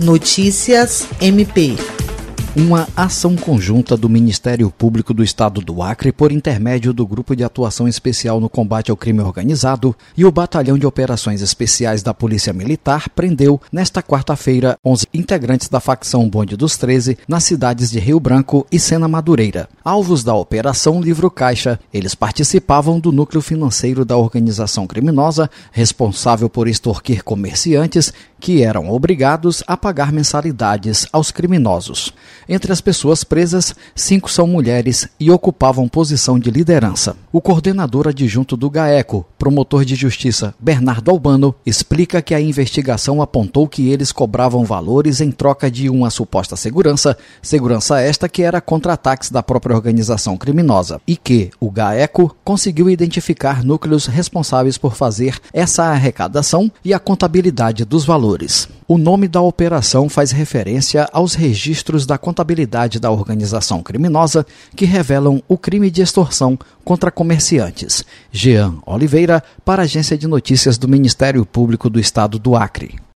Notícias MP uma ação conjunta do Ministério Público do Estado do Acre, por intermédio do Grupo de Atuação Especial no Combate ao Crime Organizado e o Batalhão de Operações Especiais da Polícia Militar, prendeu, nesta quarta-feira, 11 integrantes da facção Bonde dos 13 nas cidades de Rio Branco e Sena Madureira. Alvos da Operação Livro Caixa, eles participavam do núcleo financeiro da organização criminosa, responsável por extorquir comerciantes que eram obrigados a pagar mensalidades aos criminosos. Entre as pessoas presas, cinco são mulheres e ocupavam posição de liderança. O coordenador adjunto do GAECO, promotor de justiça Bernardo Albano, explica que a investigação apontou que eles cobravam valores em troca de uma suposta segurança, segurança esta que era contra-ataques da própria organização criminosa, e que o GAECO conseguiu identificar núcleos responsáveis por fazer essa arrecadação e a contabilidade dos valores. O nome da operação faz referência aos registros da contabilidade da organização criminosa que revelam o crime de extorsão contra comerciantes. Jean Oliveira, para a Agência de Notícias do Ministério Público do Estado do Acre.